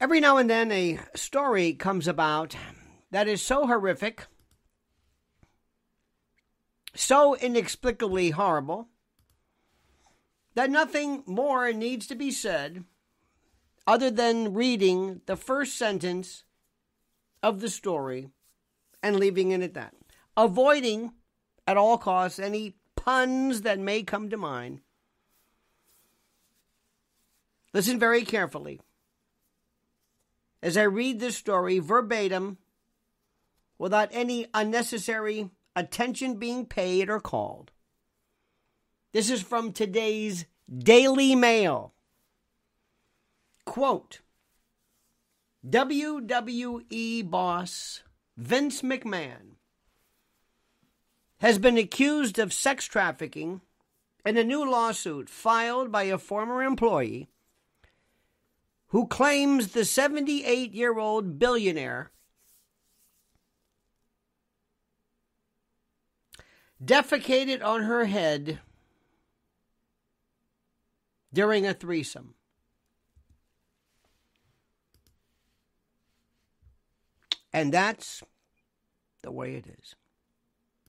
Every now and then, a story comes about that is so horrific, so inexplicably horrible, that nothing more needs to be said other than reading the first sentence of the story and leaving it at that. Avoiding at all costs any puns that may come to mind. Listen very carefully as I read this story verbatim without any unnecessary attention being paid or called. This is from today's Daily Mail. Quote WWE boss Vince McMahon has been accused of sex trafficking in a new lawsuit filed by a former employee who claims the 78 year old billionaire defecated on her head during a threesome. And that's the way it is.